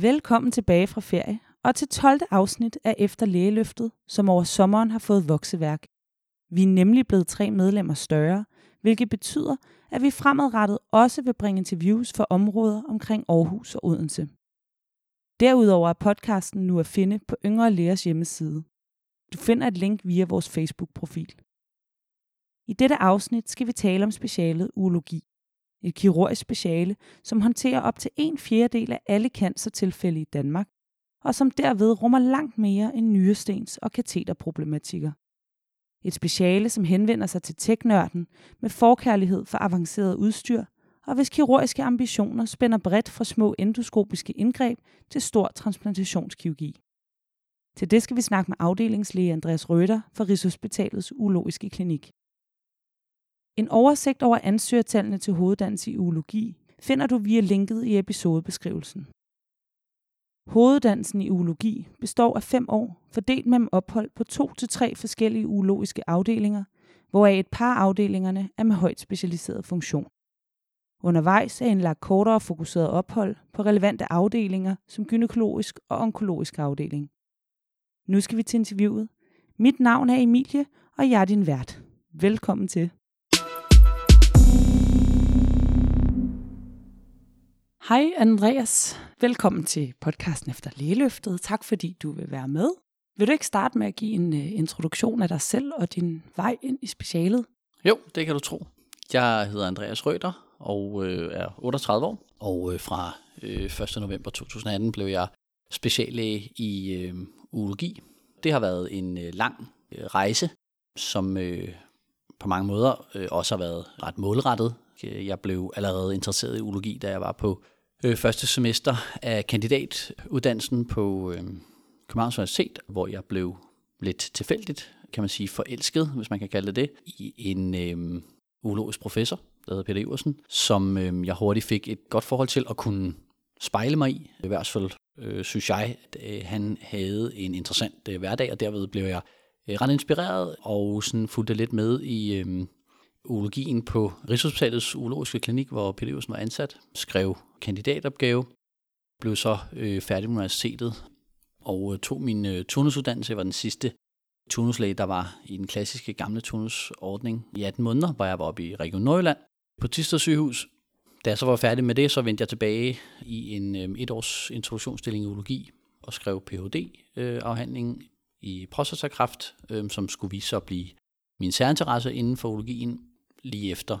Velkommen tilbage fra ferie og til 12. afsnit af Efter Lægeløftet, som over sommeren har fået vokseværk. Vi er nemlig blevet tre medlemmer større, hvilket betyder, at vi fremadrettet også vil bringe interviews for områder omkring Aarhus og Odense. Derudover er podcasten nu at finde på Yngre Lægers hjemmeside. Du finder et link via vores Facebook-profil. I dette afsnit skal vi tale om specialet urologi. Et kirurgisk speciale, som håndterer op til en fjerdedel af alle cancertilfælde i Danmark, og som derved rummer langt mere end nyrestens- og kateterproblematikker. Et speciale, som henvender sig til teknørden med forkærlighed for avanceret udstyr, og hvis kirurgiske ambitioner spænder bredt fra små endoskopiske indgreb til stor transplantationskirurgi. Til det skal vi snakke med afdelingslæge Andreas Røder fra Rigshospitalets Urologiske Klinik. En oversigt over ansøgertallene til hoveddannelse i urologi finder du via linket i episodebeskrivelsen. Hoveddannelsen i urologi består af fem år, fordelt mellem ophold på to til tre forskellige urologiske afdelinger, hvoraf et par afdelingerne er med højt specialiseret funktion. Undervejs er indlagt kortere fokuseret ophold på relevante afdelinger som gynækologisk og onkologisk afdeling. Nu skal vi til interviewet. Mit navn er Emilie, og jeg er din vært. Velkommen til. Hej Andreas. Velkommen til podcasten Efter Lægeløftet. Tak fordi du vil være med. Vil du ikke starte med at give en uh, introduktion af dig selv og din vej ind i specialet? Jo, det kan du tro. Jeg hedder Andreas Røder og øh, er 38 år, og øh, fra øh, 1. november 2018 blev jeg speciallæge i øh, urologi. Det har været en øh, lang øh, rejse, som øh, på mange måder øh, også har været ret målrettet. Jeg blev allerede interesseret i urologi, da jeg var på øh, første semester af kandidatuddannelsen på øh, Københavns Universitet, hvor jeg blev lidt tilfældigt, kan man sige, forelsket, hvis man kan kalde det det, i en øh, urologisk professor, der hedder Peter Iversen, som øh, jeg hurtigt fik et godt forhold til at kunne spejle mig i. I hvert fald øh, synes jeg, at øh, han havde en interessant øh, hverdag, og derved blev jeg øh, ret inspireret og sådan fulgte lidt med i øh, urologien på Rigshospitalets urologiske klinik, hvor Peter Iversen var ansat, skrev kandidatopgave, blev så øh, færdig med universitetet og øh, tog min øh, turnusuddannelse. Jeg var den sidste turnuslæge, der var i den klassiske gamle turnusordning i 18 måneder, hvor jeg var oppe i Region Nordjylland på Tisted sygehus. Da jeg så var færdig med det, så vendte jeg tilbage i en øh, etårs introduktionsstilling i urologi og skrev Ph.D.-afhandling øh, i prostatakræft, øh, som skulle vise sig at blive min særinteresse inden for urologien. Lige efter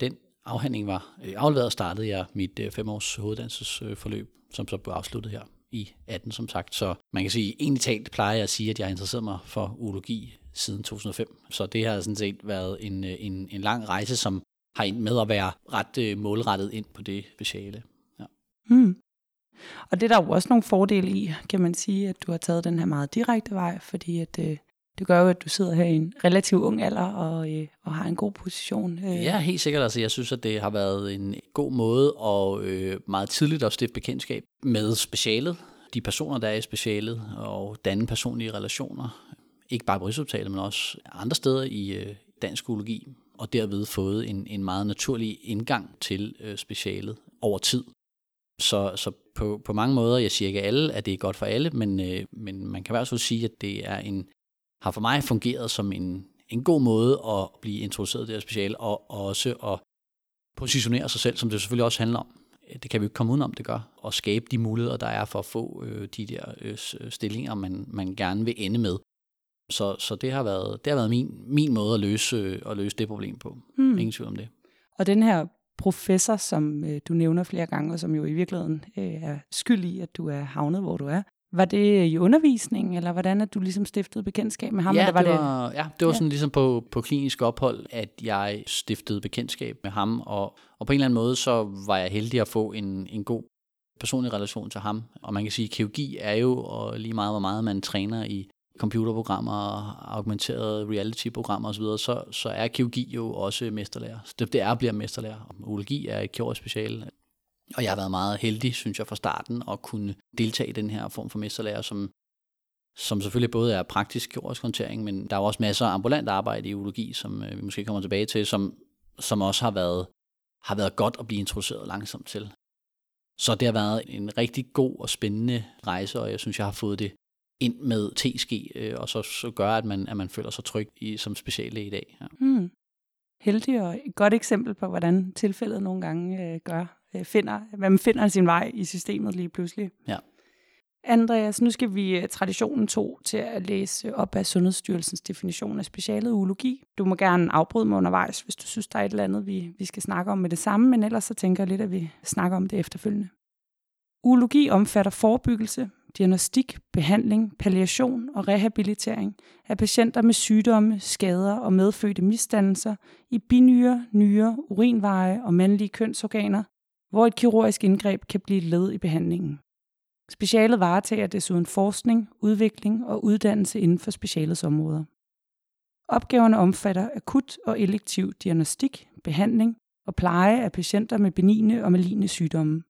den afhandling var øh, afleveret, startede jeg mit øh, års hoveduddannelsesforløb, som så blev afsluttet her i 18, som sagt. Så man kan sige, egentlig talt plejer jeg at sige, at jeg har interesseret mig for urologi siden 2005. Så det har sådan set været en, øh, en, en lang rejse, som har endt med at være ret øh, målrettet ind på det speciale. Ja. Mm. Og det er der jo også nogle fordele i, kan man sige, at du har taget den her meget direkte vej, fordi at, øh, det gør jo, at du sidder her i en relativt ung alder og, øh, og har en god position. Øh. Ja, helt sikkert. Altså, jeg synes, at det har været en god måde og øh, meget tidligt at stifte bekendtskab med specialet, de personer, der er i specialet, og danne personlige relationer. Ikke bare på Rigshospitalet, men også andre steder i øh, dansk urologi, og derved fået en, en meget naturlig indgang til øh, specialet over tid. Så, så på, på mange måder, jeg siger ikke alle, at det er godt for alle, men, øh, men man kan i hvert fald sige, at det er en, har for mig fungeret som en, en god måde at blive introduceret i det her speciale, og, og også at positionere sig selv, som det selvfølgelig også handler om. Det kan vi ikke komme udenom, det gør. Og skabe de muligheder, der er for at få øh, de der øh, stillinger, man, man gerne vil ende med. Så, så det har været, det har været min, min måde at løse, øh, at løse det problem på. Hmm. Ingen tvivl om det. Og den her professor, som øh, du nævner flere gange, og som jo i virkeligheden øh, er skyld i, at du er havnet, hvor du er, var det i undervisning, eller hvordan at du ligesom stiftede bekendtskab med ham? Ja, eller var det var, ja, det var ja. sådan ligesom på, på klinisk ophold, at jeg stiftede bekendtskab med ham, og, og på en eller anden måde, så var jeg heldig at få en, en god personlig relation til ham. Og man kan sige, at kirurgi er jo og lige meget, hvor meget man træner i computerprogrammer, augmenterede reality-programmer osv., så, så er kirurgi jo også mesterlærer. Så det, det er at blive mesterlærer. Urologi er et kirurgisk speciale. Og jeg har været meget heldig, synes jeg, fra starten at kunne deltage i den her form for mesterlærer, som, som selvfølgelig både er praktisk kirurgisk håndtering, men der er også masser af ambulant arbejde i urologi, som øh, vi måske kommer tilbage til, som, som også har været, har været godt at blive introduceret langsomt til. Så det har været en rigtig god og spændende rejse, og jeg synes, jeg har fået det ind med TSG, øh, og så, så gør, at man, at man føler sig tryg i, som speciallæge i dag. Ja. Mm. Heldig og et godt eksempel på, hvordan tilfældet nogle gange øh, gør, finder, hvad man finder sin vej i systemet lige pludselig. Ja. Andreas, nu skal vi øh, traditionen to til at læse op af Sundhedsstyrelsens definition af specialet urologi. Du må gerne afbryde mig undervejs, hvis du synes, der er et eller andet, vi, vi skal snakke om med det samme, men ellers så tænker jeg lidt, at vi snakker om det efterfølgende. Urologi omfatter forebyggelse, diagnostik, behandling, palliation og rehabilitering af patienter med sygdomme, skader og medfødte misdannelser i binyre, nyre, urinveje og mandlige kønsorganer, hvor et kirurgisk indgreb kan blive et led i behandlingen. Specialet varetager desuden forskning, udvikling og uddannelse inden for specialets områder. Opgaverne omfatter akut og elektiv diagnostik, behandling og pleje af patienter med benigne og maligne sygdomme.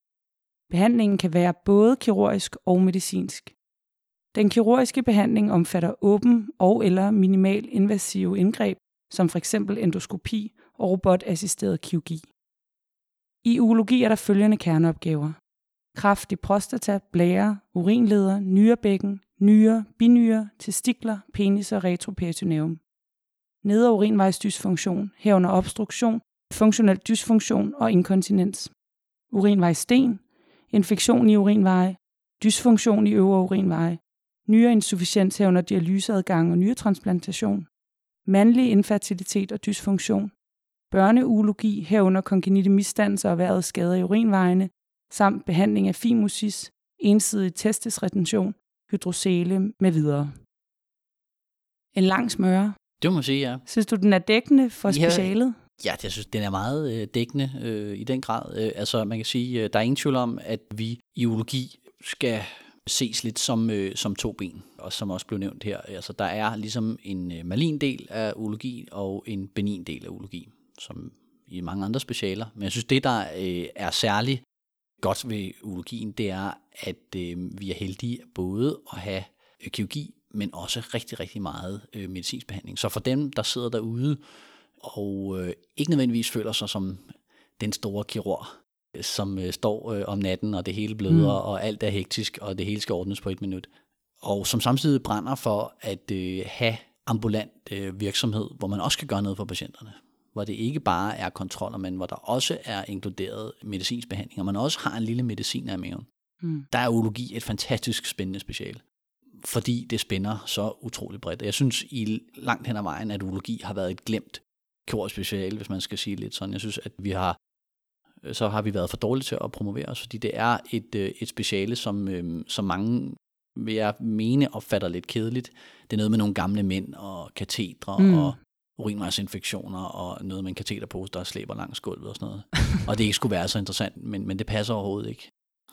Behandlingen kan være både kirurgisk og medicinsk. Den kirurgiske behandling omfatter åben og eller minimal invasive indgreb, som f.eks. endoskopi og robotassisteret kirurgi. I urologi er der følgende kerneopgaver. Kræft i prostata, blære, urinleder, nyrebækken, nyre, binyre, testikler, penis og retroperitoneum. Neder urinvejsdysfunktion, herunder obstruktion, funktionel dysfunktion og inkontinens. Urinvejssten, infektion i urinveje, dysfunktion i øvre urinveje, nyreinsufficiens herunder dialyseadgang og nyretransplantation, mandlig infertilitet og dysfunktion, børneurologi herunder kongenitte misdannelser og vejret skader i urinvejene, samt behandling af fimusis, ensidig testisretention, hydrosele med videre. En lang smøre. Det må man sige, ja. Synes du, den er dækkende for Ja. specialet? Ja, jeg synes, den er meget øh, dækkende øh, i den grad. Øh, altså, man kan sige, øh, der er ingen tvivl om, at vi i urologi skal ses lidt som, øh, som to ben, og som også blev nævnt her. Altså, der er ligesom en øh, malin del af urologi og en benin del af urologi, som i mange andre specialer. Men jeg synes, det, der øh, er særligt godt ved urologien, det er, at øh, vi er heldige både at have øh, kirurgi, men også rigtig, rigtig meget øh, medicinsk behandling. Så for dem, der sidder derude og øh, ikke nødvendigvis føler sig som den store kirurg, øh, som øh, står øh, om natten, og det hele bløder, mm. og alt er hektisk, og det hele skal ordnes på et minut. Og som samtidig brænder for at øh, have ambulant øh, virksomhed, hvor man også kan gøre noget for patienterne. Hvor det ikke bare er kontroller, men hvor der også er inkluderet medicinsk behandling, og man også har en lille medicin af maven. Mm. Der er urologi et fantastisk spændende special, fordi det spænder så utroligt bredt. Jeg synes i langt hen ad vejen, at urologi har været et glemt kirurgisk speciale, hvis man skal sige lidt sådan. Jeg synes, at vi har så har vi været for dårlige til at promovere os, fordi det er et, øh, et speciale, som, øh, som mange vil jeg mene opfatter lidt kedeligt. Det er noget med nogle gamle mænd og katetre mm. og urinvejsinfektioner og noget med en kateterpose, der slæber langs gulvet og sådan noget. og det ikke skulle være så interessant, men, men det passer overhovedet ikke.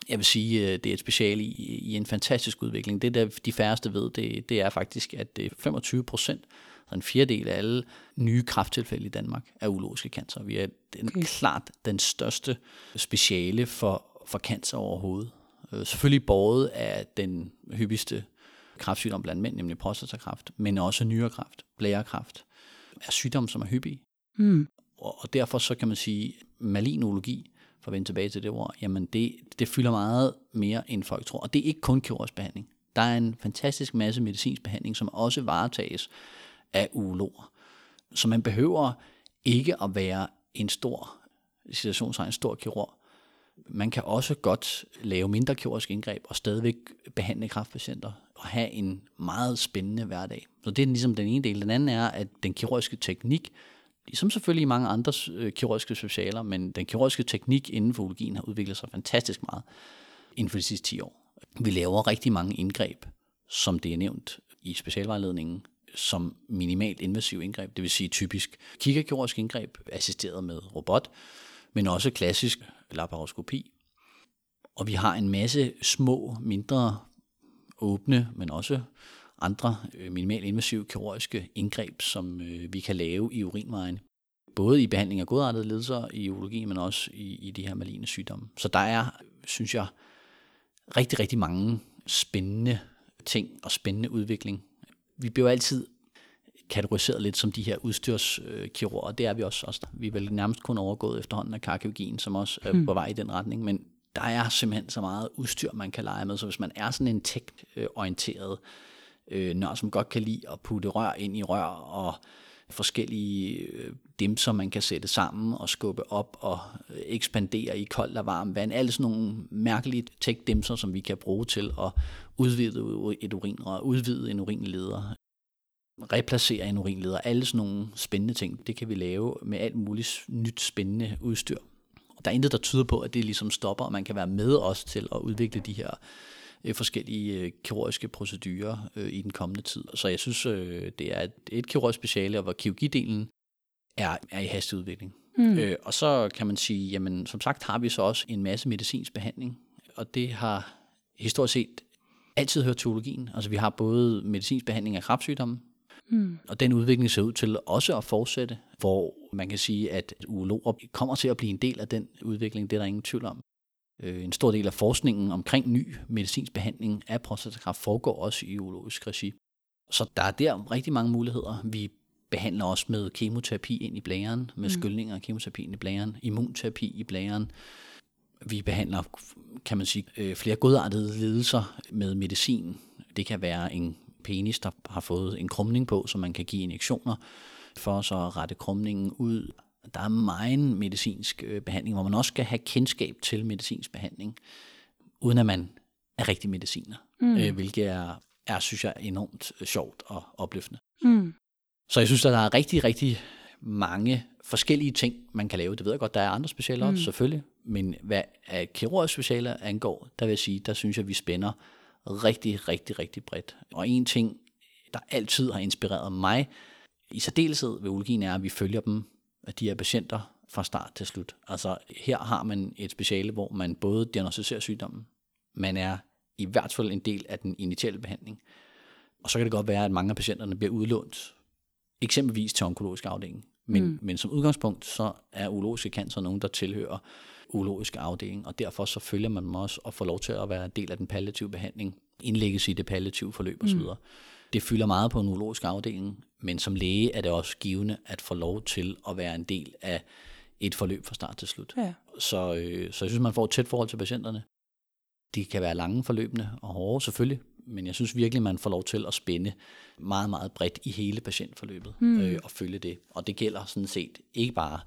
Jeg vil sige, øh, det er et speciale i, i en fantastisk udvikling. Det, der de færreste ved, det, det er faktisk, at det er 25 procent, så en fjerdedel af alle nye krafttilfælde i Danmark er urologiske cancer. Vi er den, okay. klart den største speciale for, for cancer overhovedet. Øh, Selvfølgelig båret af den hyppigste kræftsygdom blandt mænd, nemlig prostatakræft, men også nyrekræft, blærekræft, er sygdomme, som er hyppige. Mm. Og, og derfor så kan man sige, malinologi, for at vende tilbage til det ord, jamen det, det fylder meget mere, end folk tror. Og det er ikke kun kirurgisk behandling. Der er en fantastisk masse medicinsk behandling, som også varetages af urologer. Så man behøver ikke at være en stor, situationstegn, en stor kirurg. Man kan også godt lave mindre kirurgisk indgreb og stadigvæk behandle kræftpatienter og have en meget spændende hverdag. Så det er ligesom den ene del. Den anden er, at den kirurgiske teknik, ligesom selvfølgelig i mange andre øh, kirurgiske specialer, men den kirurgiske teknik inden for urologien har udviklet sig fantastisk meget inden for de sidste 10 år. Vi laver rigtig mange indgreb, som det er nævnt i specialvejledningen, som minimalt invasiv indgreb, det vil sige typisk kikkerkirurgisk indgreb, assisteret med robot, men også klassisk laparoskopi. Og vi har en masse små, mindre åbne, men også andre øh, minimalt invasive kirurgiske indgreb, som øh, vi kan lave i urinvejen. Både i behandling af godartede lidelser i urologi, men også i, i de her maligne sygdomme. Så der er, synes jeg, rigtig, rigtig mange spændende ting og spændende udvikling. Vi bliver altid kategoriseret lidt som de her udstyrskirurger, og det er vi også. også. Vi er vel nærmest kun overgået efterhånden af kardiologien, som også er Hmm. på vej i den retning, men der er simpelthen så meget udstyr, man kan lege med, så hvis man er sådan en tech-orienteret øh, nørd, som godt kan lide at putte rør ind i rør og forskellige øh, som man kan sætte sammen og skubbe op og øh, ekspandere i koldt og varmt vand. Alle sådan nogle mærkelige tech-dimser, som vi kan bruge til at udvide et urinrør, udvide en urinleder, replacere en urinleder. Alle sådan nogle spændende ting, det kan vi lave med alt muligt nyt spændende udstyr. Der er intet, der tyder på, at det ligesom stopper, og man kan være med os til at udvikle de her øh, forskellige øh, kirurgiske procedurer øh, i den kommende tid. Så jeg synes, øh, det er et, et kirurgisk speciale, hvor kirurgidelen er, er i hastig udvikling. Mm. Øh, og så kan man sige, jamen som sagt har vi så også en masse medicinsk behandling, og det har historisk set altid hørt teologien. Altså vi har både medicinsk behandling af krebssygdomme, mm. og den udvikling ser ud til også at fortsætte, hvor man kan sige, at urologer kommer til at blive en del af den udvikling, det er der ingen tvivl om. Øh, en stor del af forskningen omkring ny medicinsk behandling af prostatakræft foregår også i urologisk regi. Så der er der rigtig mange muligheder. Vi behandler også med kemoterapi ind i blæren, med mm. skyldninger og kemoterapi ind i blæren, immunterapi i blæren. Vi behandler, kan man sige, øh, flere godartede lidelser med medicin. Det kan være en penis, der har fået en krumning på, så man kan give injektioner for så at rette krumningen ud. Der er meget medicinsk øh, behandling, hvor man også skal have kendskab til medicinsk behandling, uden at man er rigtig mediciner, mm. øh, hvilket er, er, synes jeg, enormt øh, sjovt og opløftende. Mm. Så jeg synes, at der er rigtig, rigtig mange forskellige ting, man kan lave. Det ved jeg godt, der er andre specialer mm. selvfølgelig, men hvad kirurgisk specialer angår, der vil jeg sige, der synes jeg, vi spænder rigtig, rigtig, rigtig bredt. Og en ting, der altid har inspireret mig, i særdeleshed ved urologien, er, at vi følger dem, at de her patienter fra start til slut. Altså her har man et speciale, hvor man både diagnostiserer sygdommen, man er i hvert fald en del af den initiale behandling, og så kan det godt være, at mange af patienterne bliver udlånt, eksempelvis til onkologisk afdeling. Men, mm. men som udgangspunkt, så er urologiske cancer nogen, der tilhører urologiske afdeling, og derfor så følger man dem også og får lov til at være en del af den palliative behandling, indlægges i det palliative forløb osv. Mm. Det fylder meget på en urologisk afdeling, men som læge er det også givende at få lov til at være en del af et forløb fra start til slut. Ja. Så, øh, så jeg synes, man får et tæt forhold til patienterne. De kan være lange forløbende og hårde selvfølgelig, men jeg synes virkelig, man får lov til at spænde meget, meget bredt i hele patientforløbet mm. øh, og følge det. Og det gælder sådan set ikke bare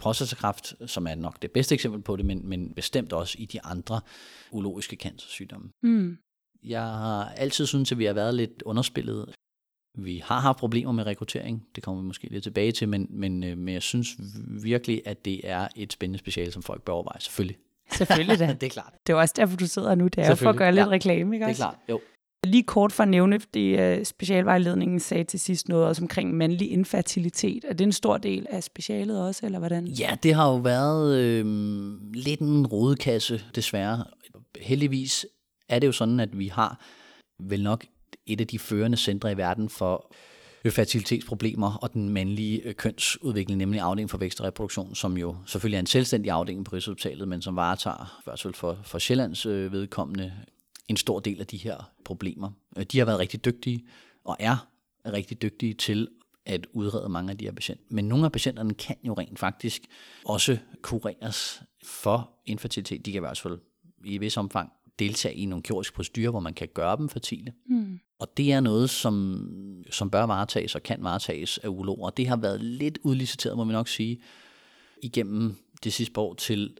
prostatakræft, som er nok det bedste eksempel på det, men, men bestemt også i de andre urologiske cancersygdomme. Mm. Jeg har altid syntes, at vi har været lidt underspillet. Vi har haft problemer med rekruttering, det kommer vi måske lidt tilbage til, men, men, øh, men jeg synes virkelig, at det er et spændende speciale, som folk bør overveje, selvfølgelig. Selvfølgelig da. det er klart. Det er også derfor, du sidder nu, det er for at gøre lidt ja, reklame, ikke også? det er klart, jo. Lige kort for at nævne, det øh, specialvejledningen sagde til sidst noget også omkring mandlig infertilitet. Er det en stor del af specialet også, eller hvordan? Ja, det har jo været øh, lidt en rodekasse, desværre. Heldigvis er det jo sådan, at vi har vel nok et af de førende centre i verden for fertilitetsproblemer og den mandlige øh, kønsudvikling, nemlig afdelingen for vækst og reproduktion, som jo selvfølgelig er en selvstændig afdeling på Rigshospitalet, men som varetager, i hvert fald for, for Sjællands øh, vedkommende, en stor del af de her problemer. Øh, de har været rigtig dygtige og er rigtig dygtige til at udrede mange af de her patienter. Men nogle af patienterne kan jo rent faktisk også kureres for infertilitet. De kan i hvert fald i vis omfang deltage i nogle kirurgiske procedurer, hvor man kan gøre dem fertile. Mm. Og det er noget, som, som bør varetages og kan varetages af urologer. Det har været lidt udliciteret, må vi nok sige, igennem det sidste år til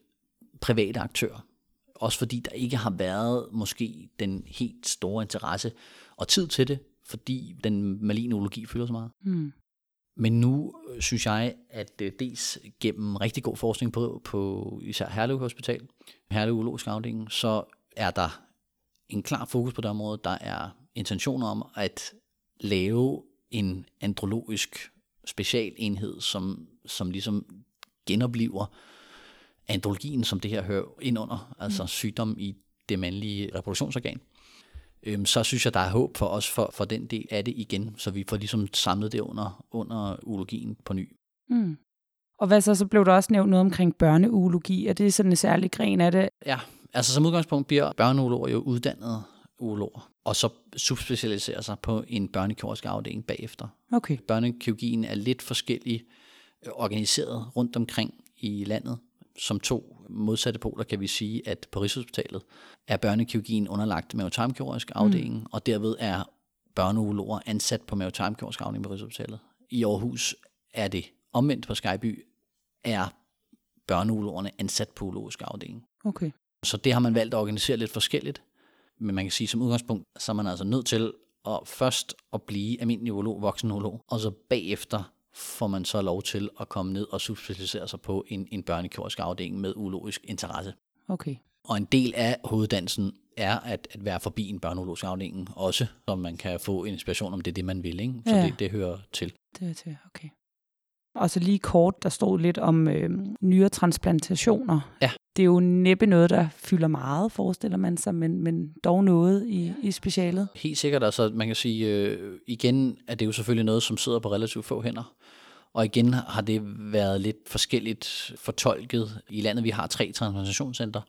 private aktører. Også fordi der ikke har været måske den helt store interesse og tid til det, fordi den maligne urologi fylder så meget. Mm. Men nu øh, synes jeg, at dels gennem rigtig god forskning på, på især Herlev Hospital, Herlev Urologisk Afdeling, så er der en klar fokus på det område. Der er intentioner om at lave en andrologisk specialenhed, som, som ligesom genopliver andrologien, som det her hører ind under, altså mm. sygdom i det mandlige reproduktionsorgan. Øhm, så synes jeg, der er håb for os for, for den del af det igen, så vi får ligesom samlet det under, under urologien på ny. Mm. Og hvad så, så blev der også nævnt noget omkring børneurologi. Er det sådan en særlig gren af det? Ja, altså som udgangspunkt bliver børneurologer jo uddannet urologer, og så subspecialiserer sig på en børnekirurgisk afdeling bagefter. Okay. Børnekirurgien er lidt forskellig øh, organiseret rundt omkring i landet. Som to modsatte poler kan vi sige, at på Rigshospitalet er børnekirurgien underlagt mavetarmkirurgisk afdeling, mm. og derved er børneurologer ansat på mavetarmkirurgisk afdeling på Rigshospitalet. I Aarhus er det omvendt på Skyby, er børneurologerne ansat på urologisk afdeling. Okay. Så det har man valgt at organisere lidt forskelligt. Men man kan sige, som udgangspunkt, så er man altså nødt til at først at blive almindelig urolog, voksen urolog, og så bagefter får man så lov til at komme ned og subspecialisere sig på en, en børnekirurgisk afdeling med urologisk interesse. Okay. Og en del af hoveddansen er at, at være forbi en børneurologisk afdeling også, så man kan få inspiration om det er det, man vil. Ikke? Så Ja. det, det hører til. Det er til, okay. Og så lige kort, der stod lidt om øh, nyretransplantationer. Ja. Det er jo næppe noget, der fylder meget, forestiller man sig, men, men dog noget i, i specialet. Helt sikkert, altså man kan sige, øh, igen er det jo selvfølgelig noget, som sidder på relativt få hænder. Og igen har det været lidt forskelligt fortolket i landet. Vi har tre transplantationscenter.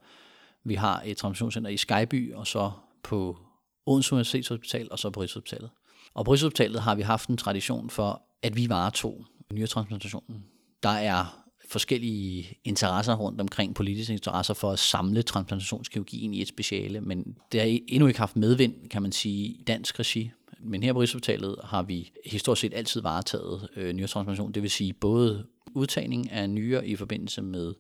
Vi har et transplantationscenter i Skyby, og så på Odense Universitetshospital, og så på Rigshospitalet. Og på Rigshospitalet har vi haft en tradition for, at vi varetog nyretransplantationen. Der er forskellige interesser rundt omkring, politiske interesser for at samle transplantationskirurgien i et speciale, men det har endnu ikke haft medvind, kan man sige, i dansk regi. Men her på Rigshospitalet har vi historisk set altid varetaget øh, nyretransplantation, det vil sige både udtagning af nyre i forbindelse med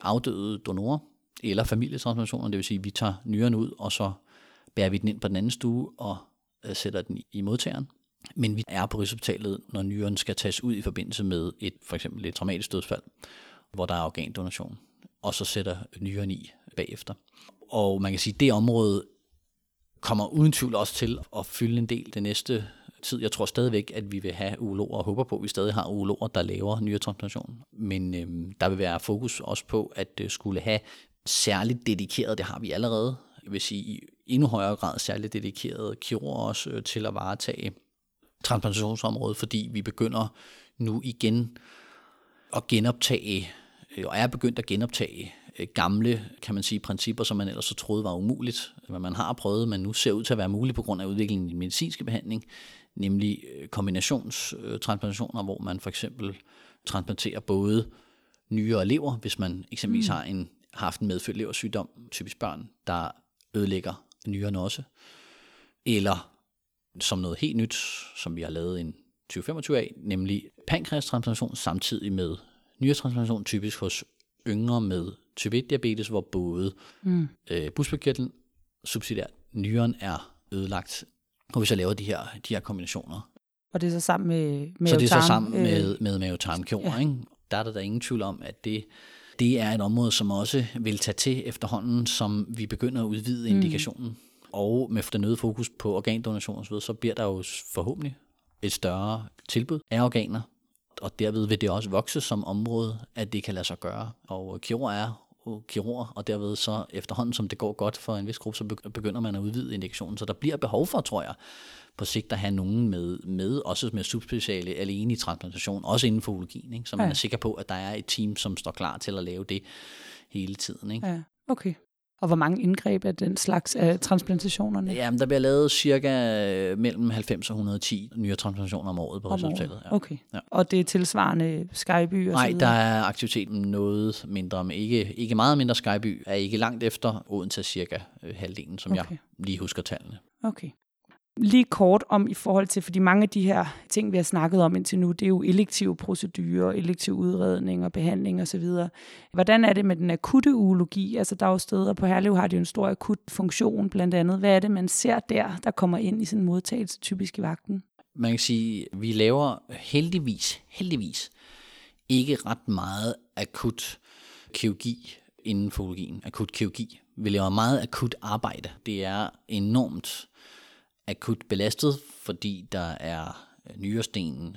afdøde donorer, eller familietransplantationer, det vil sige, at vi tager nyren ud, og så bærer vi den ind på den anden stue og øh, sætter den i modtageren. Men vi er på Rigshospitalet, når nyren skal tages ud i forbindelse med et for eksempel et traumatisk dødsfald, hvor der er organdonation, og så sætter nyren i bagefter. Og man kan sige, at det område kommer uden tvivl også til at fylde en del det næste tid. Jeg tror stadigvæk, at vi vil have urologer, og håber på, at vi stadig har urologer, der laver nyretransplantation. Men øhm, der vil være fokus også på, at det skulle have særligt dedikeret, det har vi allerede, jeg vil sige i endnu højere grad særligt dedikerede kirurger også øh, til at varetage transplantationsområdet, fordi vi begynder nu igen at genoptage, øh, og er begyndt at genoptage øh, gamle, kan man sige, principper, som man ellers så troede var umuligt, hvad man har prøvet, men nu ser ud til at være muligt på grund af udviklingen i den medicinske behandling, nemlig øh, kombinationstransplantationer, hvor man for eksempel transplanterer både nyre og lever, hvis man eksempelvis mm. har, en, har haft en medfødt leversygdom, typisk børn, der ødelægger nyrerne også, eller som noget helt nyt, som vi har lavet en 2025 af, nemlig pankreastransplantation samtidig med nyretransplantation, typisk hos yngre med type 1 diabetes, hvor både mm. øh, busbekirtlen, subsidiært nyren er ødelagt, og vi så laver de her, de her kombinationer. Og det er så sammen med, med Så det er så sammen øh, med, med mavetarmkirurg, ja. ikke? Der er der, der ingen tvivl om, at det, det er et område, som også vil tage til efterhånden, som vi begynder at udvide indikationen. Og med den øgede fokus på organdonation osv., så bliver der jo forhåbentlig et større tilbud af organer, og derved vil det også vokse som område, at det kan lade sig gøre. Og kirurg er jo kirurg, og derved så efterhånden, som det går godt for en vis gruppe, så begy- begynder man at udvide indikationen. Så der bliver behov for, tror jeg, på sigt at have nogen med, med også med subspeciale alene i transplantation, også inden for urologien, ikke? så man ja. er sikker på, at der er et team, som står klar til at lave det hele tiden. Ikke? Ja, okay. Og hvor mange indgreb af den slags af transplantationerne? Ja, men der bliver lavet cirka øh, mellem 90 og 110 nye transplantationer om året på om? Rigshospitalet. Ja. Okay. Ja. Og det er tilsvarende Skyby og Nej, der er aktiviteten noget mindre, men ikke, ikke meget mindre. Skyby er ikke langt efter Odense cirka øh, halvdelen, som. Okay. jeg lige husker tallene. Okay. Lige kort om i forhold til, fordi mange af de her ting, vi har snakket om indtil nu, det er jo elektive procedurer, elektiv udredning og behandling osv. Hvordan er det med den akutte urologi? Altså der er jo steder på Herlev, har de jo en stor akut funktion blandt andet. Hvad er det, man ser der, der kommer ind i sådan en modtagelse typisk i vagten? Man kan sige, at vi laver heldigvis, heldigvis ikke ret meget akut kirurgi inden for urologien. Akut kirurgi. Vi laver meget akut arbejde. Det er enormt akut belastet, fordi der er øh, nyresten,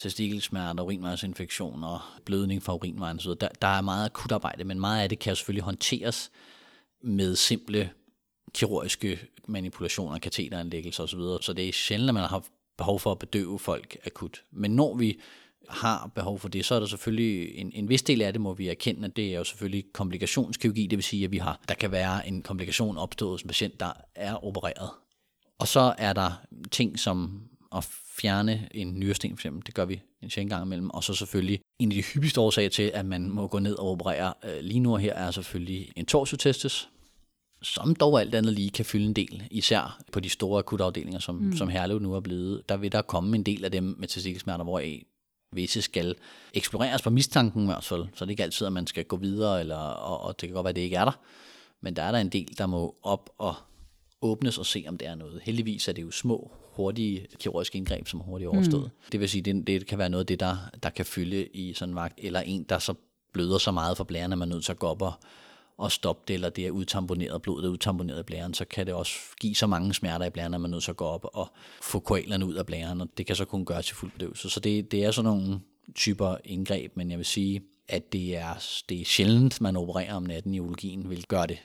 testikelsmerter, urinvejsinfektioner, blødning fra urinvejen osv. Der, der er meget akut arbejde, men meget af det kan selvfølgelig håndteres med simple kirurgiske manipulationer, kateteranlæggelser osv. Så det er sjældent, at man har behov for at bedøve folk akut. Men når vi har behov for det, så er der selvfølgelig en, en vis del af det, må vi erkende, at det er jo selvfølgelig komplikationskirurgi, det vil sige, at vi har, der kan være en komplikation opstået hos en patient, der er opereret. Og så er der ting, som at fjerne en nyresten for eksempel. Det gør vi en sjældent gang imellem. Og så selvfølgelig en af de hyppigste årsager til, at man må gå ned og operere øh, lige nu her, er selvfølgelig en torsotestis, som dog alt andet lige kan fylde en del, især på de store akutafdelinger, som, mm. som Herlev nu er blevet. Der vil der komme en del af dem med testikkelsmerter, hvor visse skal eksploreres på mistanken i hvert fald, så det er ikke altid, at man skal gå videre, eller, og, og det kan godt være, at det ikke er der. Men der er der en del, der må op og åbnes og se, om det er noget. Heldigvis er det jo små, hurtige kirurgiske indgreb, som hurtigt overstået. Mm. Det vil sige, det, det kan være noget af det, der, der kan fylde i sådan en vagt, eller en, der så bløder så meget for blæren, at man er nødt til at gå op og, og stoppe det, eller det er udtamponeret, blodet er udtamponeret i blæren, så kan det også give så mange smerter i blæren, at man er nødt til at gå op og få koalerne ud af blæren, og det kan så kun gøre til fuld bedøvelse. Så det, det er sådan nogle typer indgreb, men jeg vil sige, at det er, det er sjældent, man opererer om natten i urologien, vil gøre det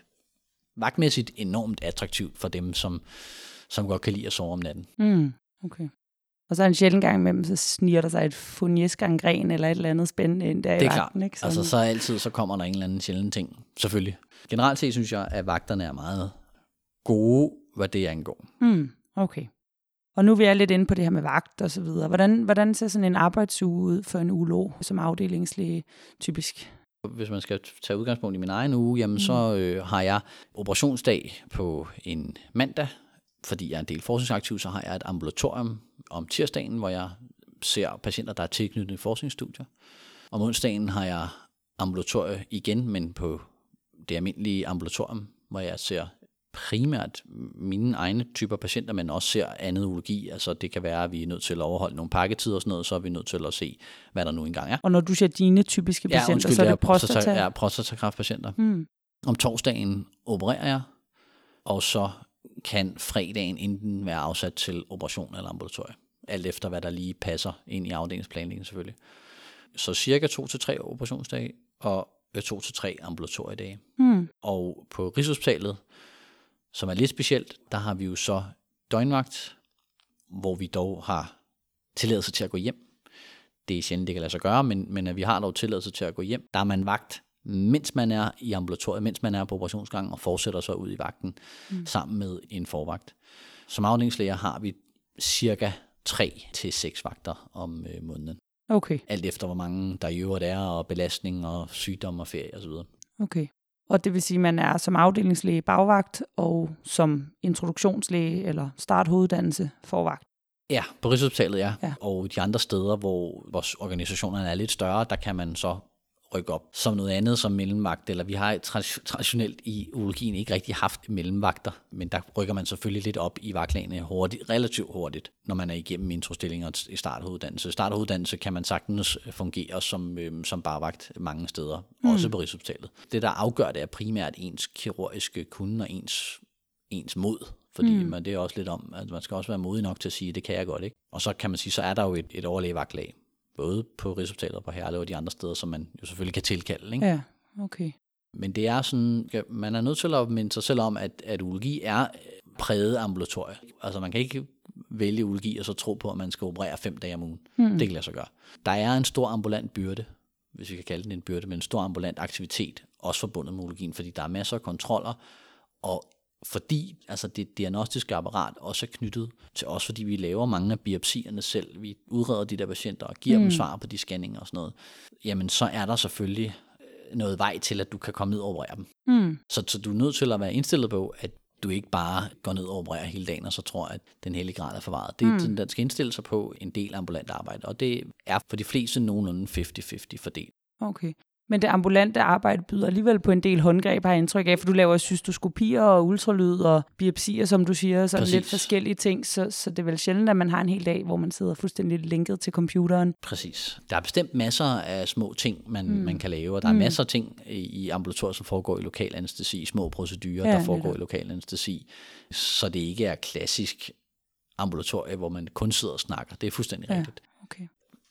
vagtmæssigt enormt attraktivt for dem, som, som godt kan lide at sove om natten. Mm, okay. Og så en sjældent gang med dem, så sniger der sig et funieskangren eller et eller andet spændende ind der det i er vagten. klart. Ikke? Altså så altid så kommer der en eller anden sjældent ting, selvfølgelig. Generelt set synes jeg, at vagterne er meget gode, hvad det angår. Mm, okay. Og nu er vi lidt inde på det her med vagt og så videre. Hvordan, hvordan ser sådan en arbejdsuge ud for en urolog som afdelingslæge typisk? Hvis man skal tage udgangspunkt i min egen uge, jamen mm. så øh, har jeg operationsdag på en mandag, fordi jeg er en del forskningsaktiv, så har jeg et ambulatorium om tirsdagen, hvor jeg ser patienter, der er tilknyttet forskningsstudier. Om onsdagen har jeg ambulatorie igen, men på det almindelige ambulatorium, hvor jeg ser primært mine egne typer patienter, men også ser andet urologi. Altså det kan være, at vi er nødt til at overholde nogle pakketider og sådan noget, så er vi nødt til at se, hvad der nu engang er. Og når du ser dine typiske patienter, ja, undskyld, så er det prostata? Ja, prostatakræftpatienter. Mm. Om torsdagen opererer jeg, og så kan fredagen enten være afsat til operation eller ambulatorie. Alt efter, hvad der lige passer ind i afdelingsplanlægningen selvfølgelig. Så cirka to til tre operationsdage, og to til tre ambulatoriedage. Mm. Og på Rigshospitalet, som er lidt specielt, der har vi jo så døgnvagt, hvor vi dog har tilladelse til at gå hjem. Det er sjældent, det kan lade sig gøre, men, men vi har dog tilladelse til at gå hjem. Der er man vagt, mens man er i ambulatoriet, mens man er på operationsgangen, og fortsætter så ud i vagten mm. sammen med en forvagt. Som afdelingslæger har vi cirka 3 til seks vagter om øh, måneden. Okay. Alt efter, hvor mange der i øvrigt er, og belastning, og sygdom og ferie osv. Okay. Og det vil sige, at man er som afdelingslæge bagvagt, og som introduktionslæge eller starthoveduddannelse forvagt. Ja, på Rigshospitalet, ja. Ja. Og de andre steder, hvor vores organisationer er lidt større, der kan man så rykke op som noget andet som mellemvagt, eller vi har tra- traditionelt i urologien ikke rigtig haft mellemvagter, men der rykker man selvfølgelig lidt op i vagtlagene hurtigt, relativt hurtigt, når man er igennem introstillinger i starthoveduddannelse. Starthoveduddannelse kan man sagtens fungere som, øh, som barvagt mange steder, mm. også på Rigshospitalet. Det, der afgør det, er primært ens kirurgiske kunde og ens, ens mod, fordi mm. man, det er også lidt om, at man skal også være modig nok til at sige, det kan jeg godt, ikke? Og så kan man sige, så er der jo et, et overlægevagtlag, både på og på Herlev og de andre steder, som man jo selvfølgelig kan tilkalde. Ikke? Ja, okay. Men det er sådan, man er nødt til at minde sig selv om, at, at urologi er præget ambulatorie. Altså man kan ikke vælge urologi og så tro på, at man skal operere fem dage om ugen. Mm. Det kan lade sig gøre. Der er en stor ambulant byrde, hvis vi kan kalde den en byrde, men en stor ambulant aktivitet, også forbundet med urologien, fordi der er masser af kontroller, og fordi altså det diagnostiske apparat også er knyttet til os, fordi vi laver mange af biopsierne selv. Vi udreder de der patienter og giver mm. dem svar på de scanninger og sådan noget. Jamen, så er der selvfølgelig øh, noget vej til, at du kan komme ned og operere dem. Mm. Så, så du er nødt til at være indstillet på, at du ikke bare går ned og opererer hele dagen, og så tror, at den hellige grad er forvaret. Det, mm. Den skal indstille sig på en del ambulant arbejde, og det er for de fleste nogenlunde 50-50 fordelt. Okay. Men det ambulante arbejde byder alligevel på en del håndgreb, har jeg indtryk af, for du laver cystoskopier og ultralyd og biopsier, som du siger, så lidt forskellige ting, så, så det er vel sjældent, at man har en hel dag, hvor man sidder fuldstændig linket til computeren. Præcis. Der er bestemt masser af små ting, man, mm. man kan lave, og der er mm. masser af ting i ambulatoriet, som foregår i lokal anestesi, små procedurer, ja, der foregår netop. i lokal anestesi, så det ikke er klassisk ambulatorie, hvor man kun sidder og snakker. Det er fuldstændig Ja. rigtigt. Okay.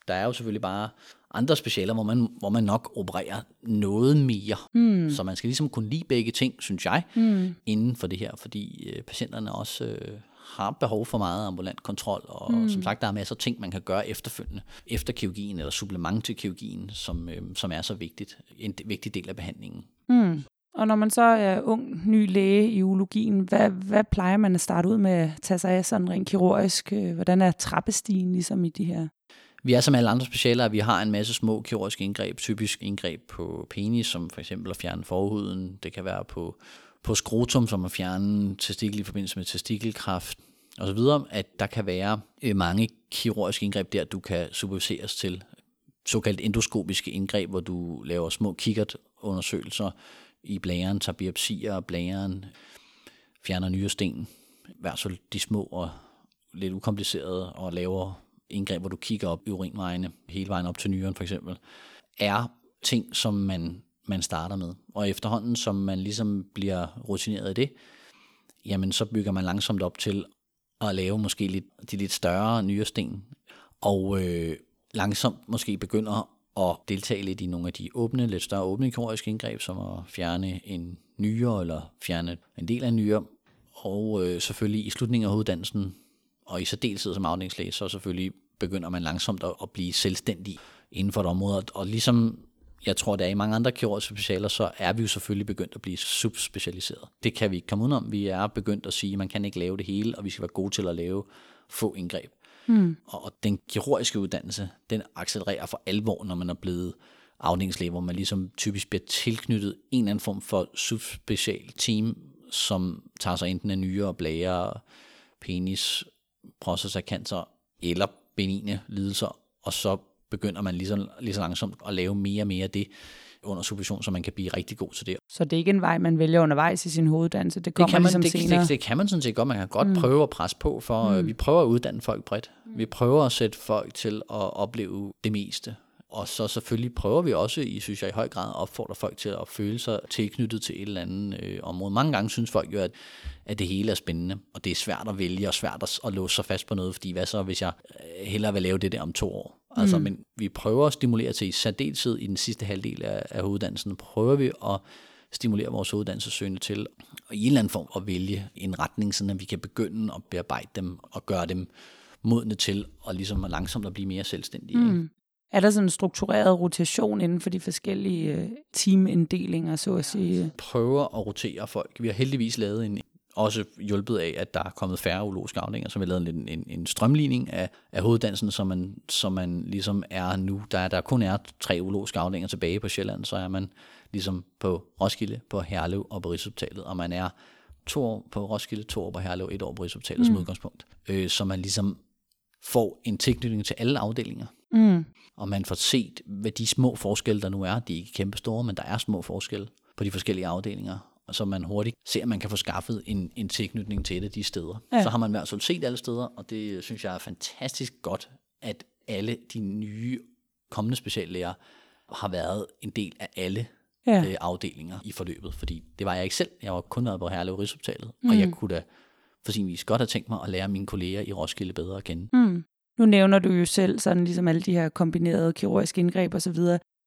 Der er jo selvfølgelig bare andre specialer, hvor man, hvor man nok opererer noget mere. Mm. Så man skal ligesom kunne lide begge ting, synes jeg, Mm. inden for det her, fordi øh, patienterne også øh, har behov for meget ambulant kontrol, og mm. som sagt, der er masser af ting, man kan gøre efterfølgende, efter kirurgien eller supplement til kirurgien, som, øh, som er så vigtigt, en vigtig del af behandlingen. Mm. Og når man så er ung, ny læge i urologien, hvad, hvad plejer man at starte ud med at tage sig af sådan rent kirurgisk? Øh, hvordan er trappestigen ligesom i de her? Vi er som alle andre specialer, at vi har en masse små kirurgiske indgreb, typisk indgreb på penis, som for eksempel at fjerne forhuden. Det kan være på, på skrotum, som at fjerne testikel i forbindelse med testikelkræft og så videre, at der kan være øh, mange kirurgiske indgreb der, du kan superviseres til. Såkaldt endoskopiske indgreb, hvor du laver små kikkertundersøgelser i blæren, tager biopsier af blæren, fjerner nyresten, i hvert fald de små og lidt ukomplicerede, og laver indgreb, hvor du kigger op i urinvejene, hele vejen op til nyren for eksempel, er ting, som man, man starter med. Og efterhånden, som man ligesom bliver rutineret i det, jamen så bygger man langsomt op til at lave måske lidt, de lidt større nyresten, og øh, langsomt måske begynder at deltage lidt i nogle af de åbne, lidt større åbne kirurgiske indgreb, som at fjerne en nyre eller fjerne en del af en nyre. Og øh, selvfølgelig i slutningen af uddannelsen og i særdeleshed som afdelingslæge, så selvfølgelig begynder man langsomt at, at blive selvstændig inden for et område. Og ligesom jeg tror, det er i mange andre kirurgiske specialer, så er vi jo selvfølgelig begyndt at blive subspecialiseret. Det kan vi ikke komme udenom. Vi er begyndt at sige, at man kan ikke lave det hele, og vi skal være gode til at lave få indgreb. Mm. Og, og den kirurgiske uddannelse, den accelererer for alvor, når man er blevet afdelingslæge, hvor man ligesom typisk bliver tilknyttet en eller anden form for subspecial team, som tager sig enten af nyere, blære, penis, prostatacancer eller benigne lidelser, og så begynder man lige så, lige så langsomt at lave mere og mere af det under supervision, så man kan blive rigtig god til det. Så det er ikke en vej, man vælger undervejs i sin hoveduddannelse? Det kommer det kan man, ligesom det, senere? Det, det, kan man sådan set godt. Man kan godt mm. prøve at presse på, for mm. vi prøver at uddanne folk bredt. Vi prøver at sætte folk til at opleve det meste. Og så selvfølgelig prøver vi også, i synes jeg i høj grad, at opfordre folk til at føle sig tilknyttet til et eller andet øh, område. Mange gange synes folk jo, at, at det hele er spændende, og det er svært at vælge og svært at, at låse sig fast på noget, fordi hvad så, hvis jeg øh, hellere vil lave det der om to år? Altså, mm. men vi prøver at stimulere til i særdeleshed i den sidste halvdel af, af hoveduddannelsen, prøver vi at stimulere vores uddannelsessøgende til og i en eller anden form at vælge en retning, så vi kan begynde at bearbejde dem og gøre dem modne til og ligesom langsomt at blive mere selvstændige. Mm. Er der sådan en struktureret rotation inden for de forskellige øh, teaminddelinger, så at sige? Prøver at rotere folk. Vi har heldigvis lavet en, også hjulpet af, at der er kommet færre urologiske afdelinger, så vi har lavet en, en, en strømligning af, af hoveddansen, som man, som man ligesom er nu. Der, der kun er tre urologiske afdelinger tilbage på Sjælland, så er man ligesom på Roskilde, på Herlev og på Rigshospitalet, og man er to år på Roskilde, to år på Herlev, et år på Rigshospitalet mm. som udgangspunkt. Øh, så man ligesom får en tilknytning til alle afdelinger. Mm. Og man får set, hvad de små forskelle, der nu er, de er ikke kæmpe store, men der er små forskelle på de forskellige afdelinger, og så man hurtigt ser, at man kan få skaffet en, en tilknytning til et af de steder. Ja. Så har man i hvert fald set alle steder, og det synes jeg er fantastisk godt, at alle de nye kommende speciallæger har været en del af alle ja. øh, afdelinger i forløbet, fordi det var jeg ikke selv. Jeg var kun været på Herlev Rigshospitalet, mm. og jeg kunne da for sin vis godt have tænkt mig at lære mine kolleger i Roskilde bedre at kende. Mm. Nu nævner du jo selv sådan ligesom alle de her kombinerede kirurgiske indgreb osv.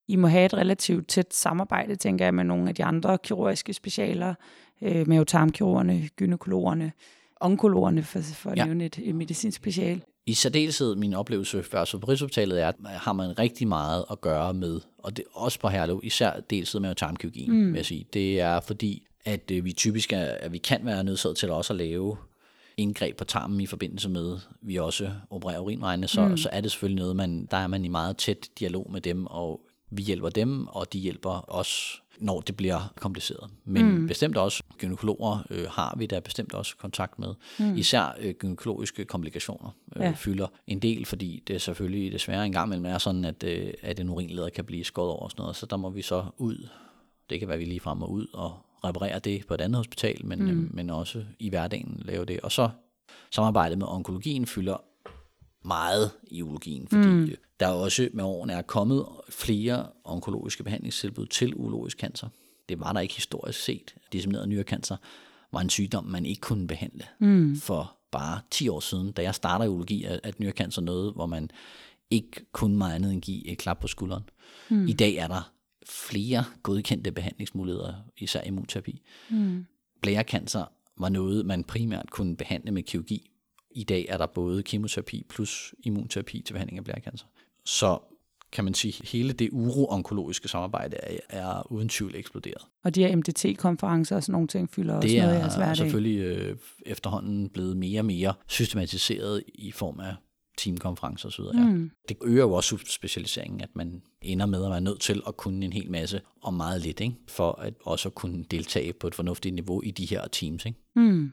I må have et relativt tæt samarbejde, tænker jeg, med nogle af de andre kirurgiske specialer, øh, mavetarmkirurgerne, gynekologerne, onkologerne, for, for at ja. nævne et, et medicinsk special. I særdeleshed min oplevelse før så på Rigshospitalet er, at har man rigtig meget at gøre med, og det også på Herlev, især deltid med tarmkirurgien, mm. vil jeg sige. Det er fordi, at øh, vi typisk er, at vi kan være nødsaget til også at lave indgreb på tarmen i forbindelse med, vi også opererer urinvejene, så, mm. så er det selvfølgelig noget, man, der er man i meget tæt dialog med dem, og vi hjælper dem, og de hjælper os, når det bliver kompliceret. Men mm. bestemt også gynekologer øh, har vi da bestemt også kontakt med. Mm. Især øh, gynekologiske komplikationer øh, ja. fylder en del, fordi det er selvfølgelig desværre en gang imellem er sådan, at, øh, at en urinleder kan blive skåret over og sådan noget, så der må vi så ud. Det kan være, vi lige frem og ud og reparere det på et andet hospital, men, mm. øh, men også i hverdagen lave det. Og så samarbejdet med onkologien fylder meget i urologien, fordi mm. der også med årene er kommet flere onkologiske behandlingstilbud til urologisk cancer. Det var der ikke historisk set. Dissemineret nyrecancer var en sygdom, man ikke kunne behandle mm. for bare 10 år siden. Da jeg starter i urologi, at nyrecancer noget, hvor man ikke kunne meget andet end give et klap på skulderen. Mm. I dag er der flere godkendte behandlingsmuligheder, især immunterapi. Mm. Blærecancer var noget, man primært kunne behandle med kirurgi. I dag er der både kemoterapi plus immunterapi til behandling af blærecancer. Så kan man sige, hele det uro-onkologiske samarbejde er, er uden tvivl eksploderet. Og de her MDT-konferencer og sådan nogle ting fylder også det noget i jeres er hverdag? selvfølgelig øh, efterhånden blevet mere og mere systematiseret i form af teamkonferencer osv. Ja. Mm. Det øger jo også specialiseringen, at man ender med at være nødt til at kunne en hel masse og meget lidt, ikke? for at også kunne deltage på et fornuftigt niveau i de her teams. Ikke? Mm.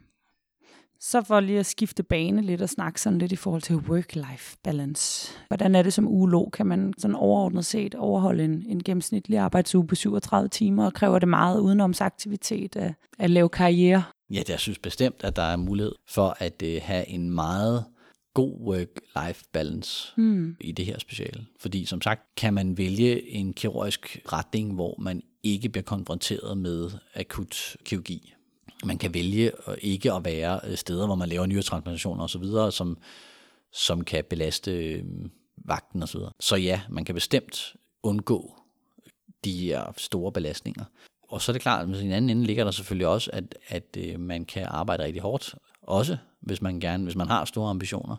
Så for lige at skifte bane lidt og snakke sådan lidt i forhold til work-life balance. Hvordan er det som ugelog? Kan man sådan overordnet set overholde en, en gennemsnitlig arbejdsuge på 37 timer, og kræver det meget udenomsaktivitet at, at lave karriere? Ja, jeg synes bestemt, at der er mulighed for at uh, have en meget god work-life balance mm. i det her speciale. Fordi som sagt, kan man vælge en kirurgisk retning, hvor man ikke bliver konfronteret med akut kirurgi. Man kan vælge ikke at være øh, steder, hvor man laver nyretransplantationer osv., som, som kan belaste øh, vagten osv. Så, så ja, man kan bestemt undgå de her store belastninger. Og så er det klart, at i den anden ende ligger der selvfølgelig også, at, at øh, man kan arbejde rigtig hårdt, også hvis man gerne, hvis man har store ambitioner.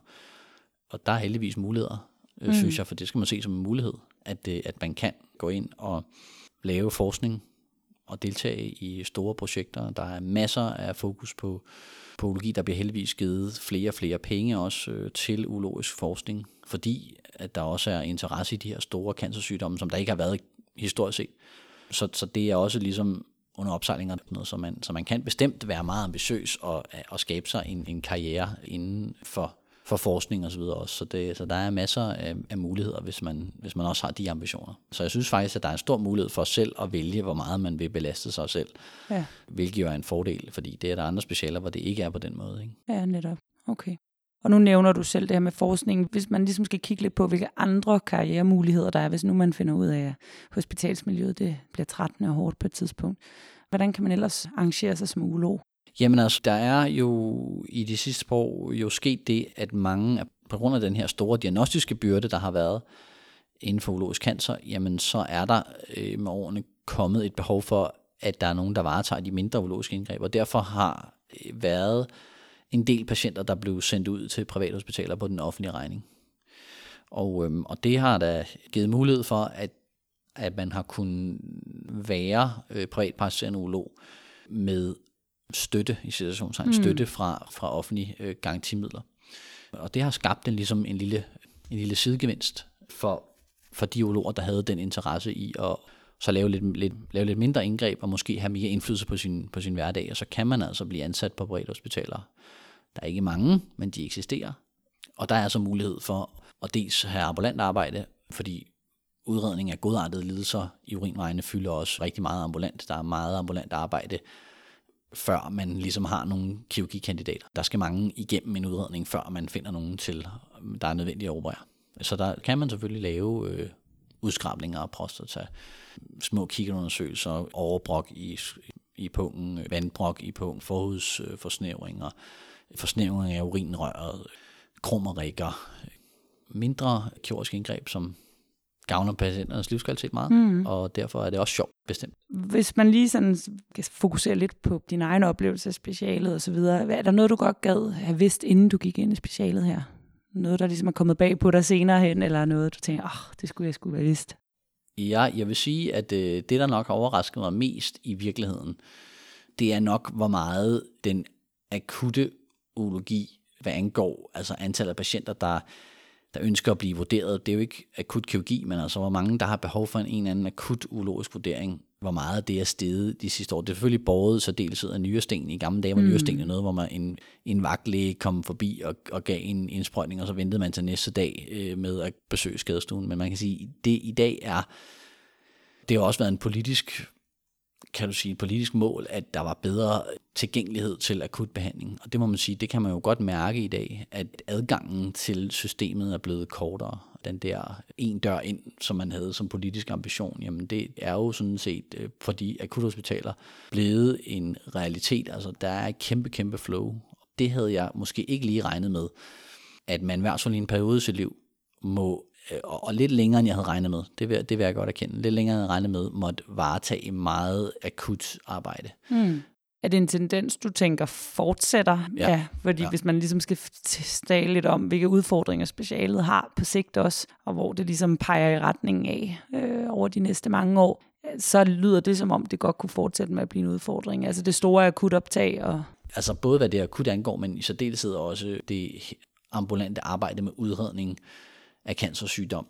Og der er heldigvis muligheder, øh, mm. synes jeg, for det skal man se som en mulighed, at, øh, at man kan gå ind og lave forskning og deltage i store projekter. Der er masser af fokus på, på urologi. Der bliver heldigvis givet flere og flere penge også øh, til urologisk forskning, fordi at der også er interesse i de her store cancersygdomme, som der ikke har været historisk set. Så, så det er også ligesom under opsejling og noget, så man, så man kan bestemt være meget ambitiøs og, og skabe sig en, en karriere inden for, for forskning og så videre også. Så, det, så der er masser af, af muligheder, hvis man, hvis man også har de ambitioner. Så jeg synes faktisk, at der er en stor mulighed for selv at vælge, hvor meget man vil belaste sig selv. Ja. Hvilket jo er en fordel, fordi det er der andre specialer, hvor det ikke er på den måde. Ikke? Ja, netop. Okay. Og nu nævner du selv det her med forskning. Hvis man ligesom skal kigge lidt på, hvilke andre karrieremuligheder der er, hvis nu man finder ud af, at hospitalsmiljøet det bliver trættende og hårdt på et tidspunkt. Hvordan kan man ellers arrangere sig som ulog? Jamen altså, der er jo i de sidste par år jo sket det, at mange, på grund af den her store diagnostiske byrde, der har været inden for urologisk cancer, jamen så er der øh, med årene kommet et behov for, at der er nogen, der varetager de mindre urologiske indgreb, og derfor har øh, været en del patienter, der blev sendt ud til privathospitaler på den offentlige regning. Og, øhm, og det har da givet mulighed for, at, at man har kunnet være øh, privatpraktiserende urolog med støtte, i situationstegn, mm. støtte fra, fra offentlige øh, garantimidler. Og det har skabt en, ligesom en lille, en lille sidegevinst for, for de urologer, der havde den interesse i at så lave lidt, lidt, lave lidt mindre indgreb og måske have mere indflydelse på sin, på sin hverdag, og så kan man altså blive ansat på private hospitaler. Der er ikke mange, men de eksisterer. Og der er så mulighed for at dels have ambulant arbejde, fordi udredning af godartede lidelser i urinvejene fylder også rigtig meget ambulant. Der er meget ambulant arbejde, før man ligesom har nogle kirurgikandidater. Der skal mange igennem en udredning, før man finder nogen til, der er nødvendige at operere. Så der kan man selvfølgelig lave øh, udskrablinger af prostata, små kikkerundersøgelser, overbrok i, i pungen, vandbrok i pungen, forhudsforsnævringer, forsnævring af urinrøret, krummerikker, mindre kirurgiske indgreb, som gavner patienternes livskvalitet meget, mm. og derfor er det også sjovt, bestemt. Hvis man lige sådan skal fokusere lidt på din egen oplevelse af specialet og så videre, er der noget, du godt gad have vidst, inden du gik ind i specialet her? Noget, der ligesom er kommet bag på dig senere hen, eller noget, du tænker, åh, oh, det skulle jeg skulle have vidst? Ja, jeg vil sige, at øh, det, der nok har overrasket mig mest i virkeligheden, det er nok, hvor meget den akutte urologi, hvad angår altså antallet af patienter, der, der ønsker at blive vurderet. Det er jo ikke akut kirurgi, men altså hvor mange, der har behov for en, en eller anden akut urologisk vurdering, hvor meget det er steget de sidste år. Det er selvfølgelig båret så dels af nyresten. I gamle dage var mm. nyresten noget, hvor man en, en vagtlæge kom forbi og, og gav en indsprøjtning, og så ventede man til næste dag øh, med at besøge skadestuen. Men man kan sige, det i dag er, det har også været en politisk kan du sige, politisk mål, at der var bedre tilgængelighed til akutbehandling. Og det må man sige, det kan man jo godt mærke i dag, at adgangen til systemet er blevet kortere. Den der en dør ind, som man havde som politisk ambition, jamen det er jo sådan set øh, for de akuthospitaler blevet en realitet. Altså der er et kæmpe, kæmpe flow. Det havde jeg måske ikke lige regnet med, at man i hvert fald i en periode i sit liv må og, og lidt længere, end jeg havde regnet med, det vil, det vil jeg godt erkende, lidt længere, end jeg havde regnet med, måtte varetage meget akut arbejde. Mm. Er det en tendens, du tænker fortsætter? Ja. ja fordi Ja. hvis man ligesom skal tale lidt om, hvilke udfordringer specialet har på sigt også, og hvor det ligesom peger i retning af øh, over de næste mange år, øh, så lyder det som om, det godt kunne fortsætte med at blive en udfordring. Altså det store akutoptag og Altså både hvad det akut angår, men i særdeleshed også det ambulante arbejde med udredning af cancersygdom,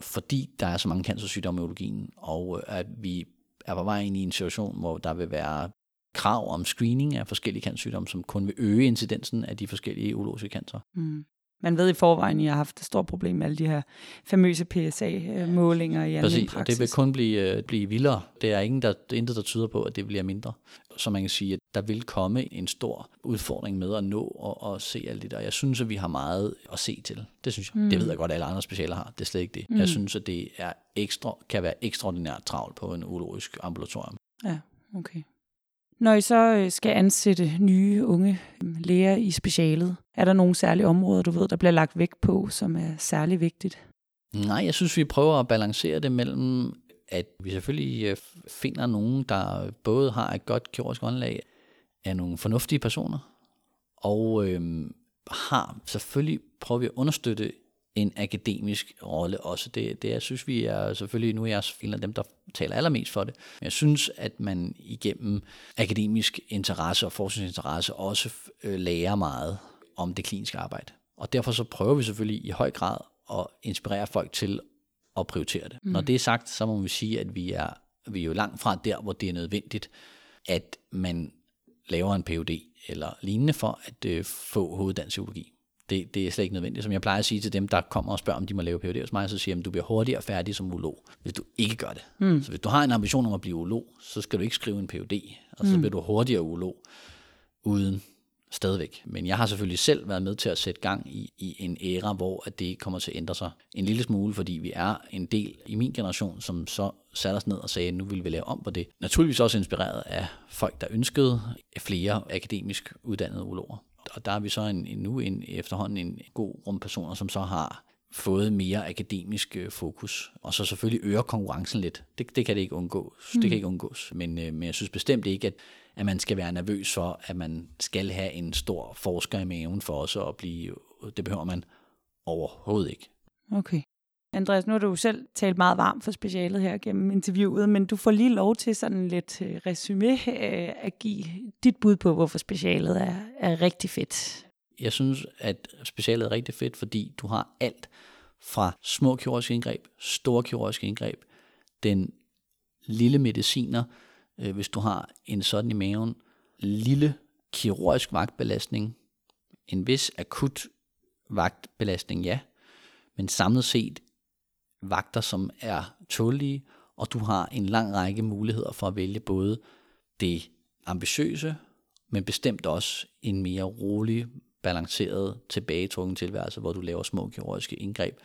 fordi der er så mange cancersygdomme i urologien, og øh, at vi er på vej ind i en situation, hvor der vil være krav om screening af forskellige cancersygdomme, som kun vil øge incidensen af de forskellige urologiske cancer. Mm. Man ved i forvejen, at I har haft et stort problem med alle de her famøse PSA-målinger i anden Præcis, praksis. og det vil kun blive, øh, blive vildere. Det er ingen, der, er intet, der tyder på, at det bliver mindre. Så man kan sige, at der vil komme en stor udfordring med at nå og, og se alt det der. Jeg synes, at vi har meget at se til. Det synes jeg. Mm. Det ved jeg godt, at alle andre specialer har. Det er slet ikke det. Mm. Jeg synes, at det er ekstra, kan være ekstraordinært travlt på en urologisk ambulatorium. Ja, okay. Når I så øh, skal ansætte nye unge øh, læger i specialet, er der nogle særlige områder, du ved, der bliver lagt vægt på, som er særlig vigtigt? Nej, jeg synes, vi prøver at balancere det mellem, at vi selvfølgelig øh, finder nogen, der både har et godt kirurgisk grundlag, er nogle fornuftige personer, og øh, har selvfølgelig prøver vi at understøtte en akademisk rolle også. Det, det jeg synes vi er selvfølgelig, nu er jeg en af dem, der taler allermest for det, men jeg synes, at man igennem akademisk interesse og forskningsinteresse også øh, lærer meget om det kliniske arbejde. Og derfor så prøver vi selvfølgelig i høj grad at inspirere folk til at prioritere det. Mm. Når det er sagt, så må vi sige, at vi er, vi er jo langt fra der, hvor det er nødvendigt, at man laver en PhD eller lignende for at øh, få hoveddannelsesbiologi. Det, det er slet ikke nødvendigt. Som jeg plejer at sige til dem, der kommer og spørger, om de må lave PhD hos mig, så siger jeg, at du bliver hurtigere færdig som urolog, hvis du ikke gør det. Mm. Så hvis du har en ambition om at blive urolog, så skal du ikke skrive en PhD, og så bliver du hurtigere urolog uden stadigvæk. Men jeg har selvfølgelig selv været med til at sætte gang i, i en æra, hvor at det kommer til at ændre sig en lille smule, fordi vi er en del i min generation, som så satte os ned og sagde, at nu vil vi lave om på det. Naturligvis også inspireret af folk, der ønskede flere akademisk uddannede urologer. Og der er vi så en, en, nu en, efterhånden en god rum personer, som så har fået mere akademisk øh, fokus. Og så selvfølgelig øger konkurrencen lidt. Det, det kan det ikke undgås. Mm. Det kan ikke undgås. Men, øh, men jeg synes bestemt ikke, at, at man skal være nervøs for, at man skal have en stor forsker i maven for også at blive... Det behøver man overhovedet ikke. Okay. Andreas, nu har du selv talt meget varmt for specialet her gennem interviewet, men du får lige lov til sådan lidt øh, resume øh, at give dit bud på, hvorfor specialet er, er rigtig fedt. Jeg synes, at specialet er rigtig fedt, fordi du har alt fra små kirurgiske indgreb, store kirurgiske indgreb, den lille mediciner, øh, hvis du har en sådan i maven, lille kirurgisk vagtbelastning, en vis akut vagtbelastning, ja, men samlet set vagter, som er tålige, og du har en lang række muligheder for at vælge både det ambitiøse, men bestemt også en mere rolig, balanceret, tilbagetrukken tilværelse, hvor du laver små kirurgiske indgreb,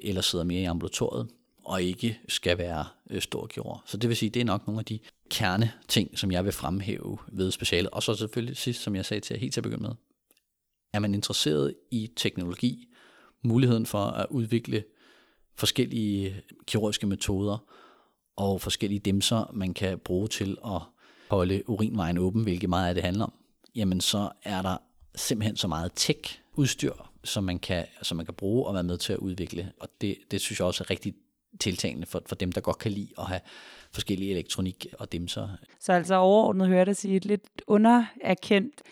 eller sidder mere i ambulatoriet, og ikke skal være øh, stor. Så det vil sige, det er nok nogle af de kerne ting, som jeg vil fremhæve ved specialet. Og så selvfølgelig sidst, som jeg sagde til jer helt til at begynde med, er man interesseret i teknologi, muligheden for at udvikle forskellige kirurgiske metoder og forskellige dimser, man kan bruge til at holde urinvejen åben, hvilket meget af det handler om, jamen så er der simpelthen så meget tech-udstyr, som man kan, som man kan bruge og være med til at udvikle. Og det, det synes jeg også er rigtig tiltagende for, for dem, der godt kan lide at have forskellige elektronik og dimser. Så altså overordnet hører det sige et lidt undererkendt,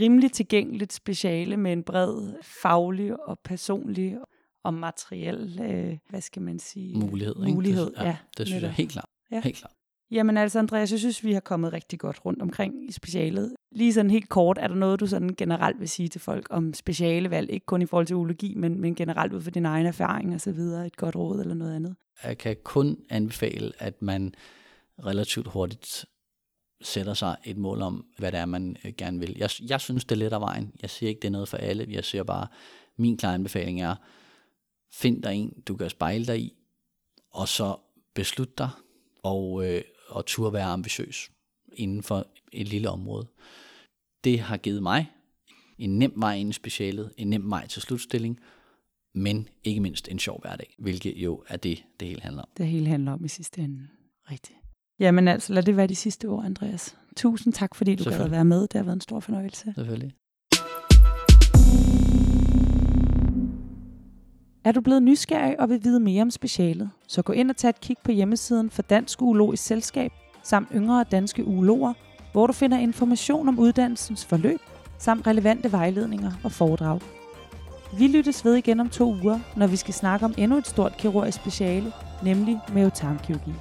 rimelig tilgængeligt speciale med en bred faglig og personlig og materiel, øh, hvad skal man sige? Mulighed. Ikke? Mulighed, det, ja. ja. Det synes jeg helt klart. Ja. Helt klart. Jamen altså, Andreas, jeg synes, vi har kommet rigtig godt rundt omkring i specialet. Lige sådan helt kort, er der noget, du sådan generelt vil sige til folk om specialevalg? Ikke kun i forhold til urologi, men, men generelt ud fra din egen erfaring og så videre. Et godt råd eller noget andet? Jeg kan kun anbefale, at man relativt hurtigt sætter sig et mål om, hvad det er, man øh, gerne vil. Jeg, jeg synes, det er lidt af vejen. Jeg siger ikke, det er noget for alle. Jeg siger bare, min klare anbefaling er, find dig en, du kan spejle dig i, og så beslut dig, og, øh, og turde være ambitiøs inden for et lille område. Det har givet mig en nem vej ind i specialet, en nem vej til slutstilling, men ikke mindst en sjov hverdag, hvilket jo er det, det hele handler om. Det hele handler om i sidste ende. Rigtigt. Jamen altså, lad det være de sidste ord, Andreas. Tusind tak, fordi du gad at være med. Det har været en stor fornøjelse. Selvfølgelig. Er du blevet nysgerrig og vil vide mere om specialet, så gå ind og tag et kig på hjemmesiden for Dansk Urologisk Selskab samt yngre danske urologer, hvor du finder information om uddannelsens forløb samt relevante vejledninger og foredrag. Vi lyttes ved igen om to uger, når vi skal snakke om endnu et stort kirurgisk speciale, nemlig mavetarmkirurgi.